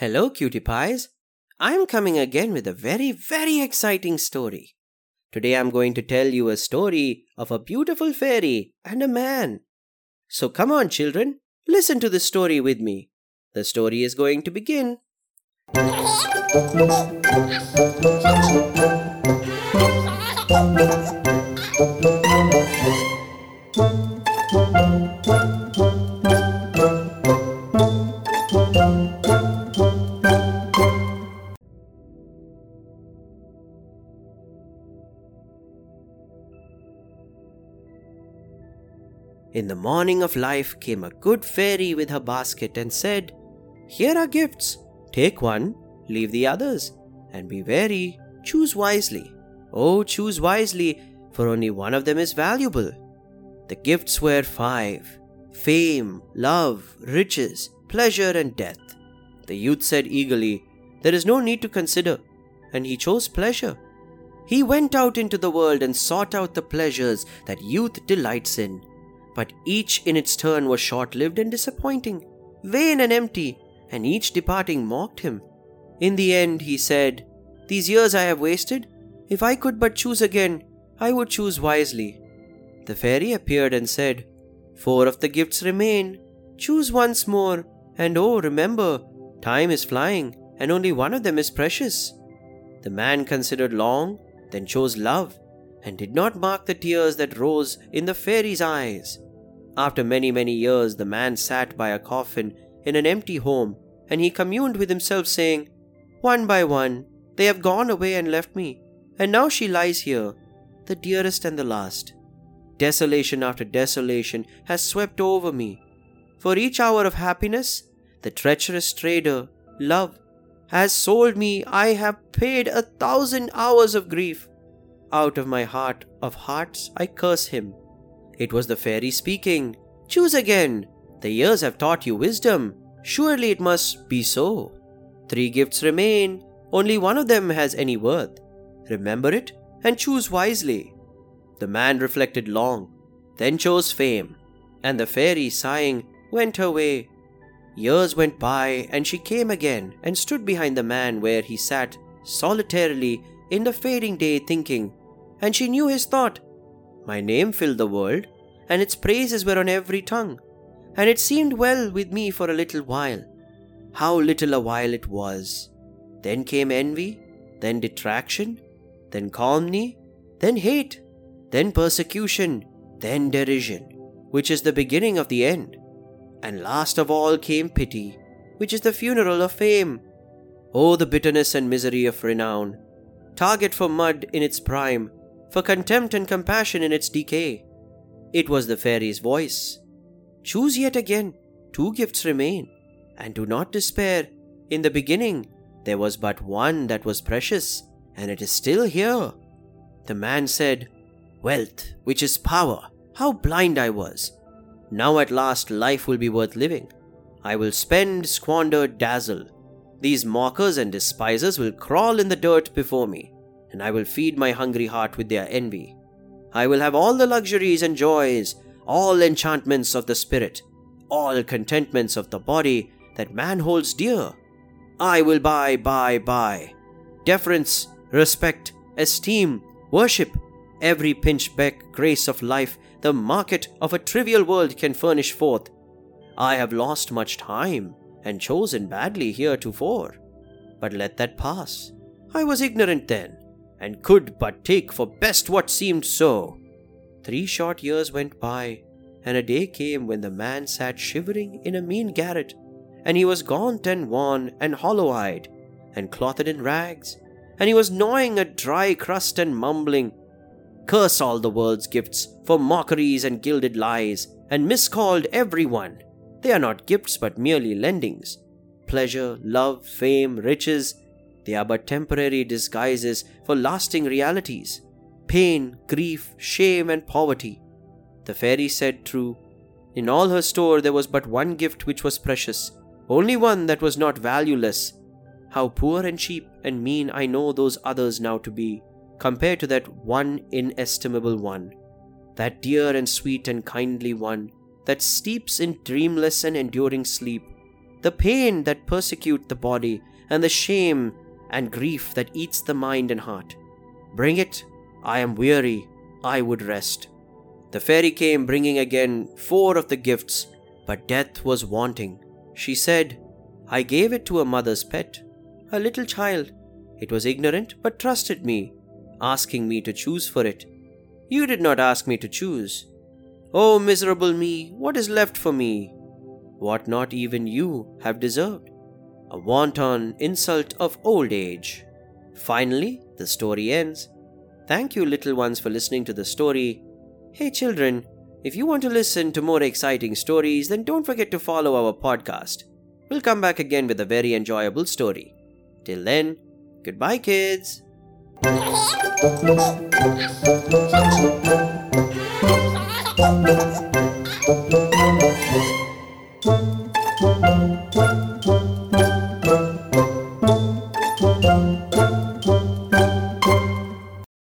Hello, cutie pies. I'm coming again with a very, very exciting story. Today I'm going to tell you a story of a beautiful fairy and a man. So come on, children, listen to the story with me. The story is going to begin. In the morning of life came a good fairy with her basket and said, Here are gifts. Take one, leave the others, and be wary, choose wisely. Oh, choose wisely, for only one of them is valuable. The gifts were five fame, love, riches, pleasure, and death. The youth said eagerly, There is no need to consider, and he chose pleasure. He went out into the world and sought out the pleasures that youth delights in but each in its turn was short lived and disappointing, vain and empty, and each departing mocked him. In the end, he said, These years I have wasted. If I could but choose again, I would choose wisely. The fairy appeared and said, Four of the gifts remain. Choose once more, and oh, remember, time is flying, and only one of them is precious. The man considered long, then chose love, and did not mark the tears that rose in the fairy's eyes. After many, many years, the man sat by a coffin in an empty home, and he communed with himself, saying, One by one, they have gone away and left me, and now she lies here, the dearest and the last. Desolation after desolation has swept over me. For each hour of happiness, the treacherous trader, love, has sold me. I have paid a thousand hours of grief. Out of my heart of hearts, I curse him it was the fairy speaking. Choose again. The years have taught you wisdom. Surely it must be so. Three gifts remain. Only one of them has any worth. Remember it and choose wisely. The man reflected long, then chose fame, and the fairy, sighing, went her way. Years went by, and she came again and stood behind the man where he sat solitarily in the fading day, thinking, and she knew his thought my name filled the world, and its praises were on every tongue, and it seemed well with me for a little while. How little a while it was! Then came envy, then detraction, then calumny, then hate, then persecution, then derision, which is the beginning of the end. And last of all came pity, which is the funeral of fame. Oh, the bitterness and misery of renown! Target for mud in its prime, for contempt and compassion in its decay. It was the fairy's voice. Choose yet again, two gifts remain, and do not despair. In the beginning, there was but one that was precious, and it is still here. The man said, Wealth, which is power, how blind I was. Now at last life will be worth living. I will spend, squander, dazzle. These mockers and despisers will crawl in the dirt before me and I will feed my hungry heart with their envy. I will have all the luxuries and joys, all enchantments of the spirit, all contentments of the body that man holds dear. I will buy, buy, buy. Deference, respect, esteem, worship, every pinchbeck grace of life the market of a trivial world can furnish forth. I have lost much time and chosen badly heretofore. But let that pass. I was ignorant then, and could but take for best what seemed so. Three short years went by, and a day came when the man sat shivering in a mean garret, and he was gaunt and wan and hollow eyed, and clothed in rags, and he was gnawing a dry crust and mumbling, Curse all the world's gifts for mockeries and gilded lies, and miscalled every one. They are not gifts but merely lendings. Pleasure, love, fame, riches, they are but temporary disguises for lasting realities pain, grief, shame, and poverty. The fairy said true. In all her store there was but one gift which was precious, only one that was not valueless. How poor and cheap and mean I know those others now to be, compared to that one inestimable one, that dear and sweet and kindly one, that steeps in dreamless and enduring sleep, the pain that persecute the body, and the shame and grief that eats the mind and heart. Bring it, I am weary, I would rest. The fairy came bringing again four of the gifts, but death was wanting. She said, I gave it to a mother's pet, a little child. It was ignorant, but trusted me, asking me to choose for it. You did not ask me to choose. Oh, miserable me, what is left for me? What not even you have deserved? A wanton insult of old age. Finally, the story ends. Thank you, little ones, for listening to the story. Hey, children, if you want to listen to more exciting stories, then don't forget to follow our podcast. We'll come back again with a very enjoyable story. Till then, goodbye, kids.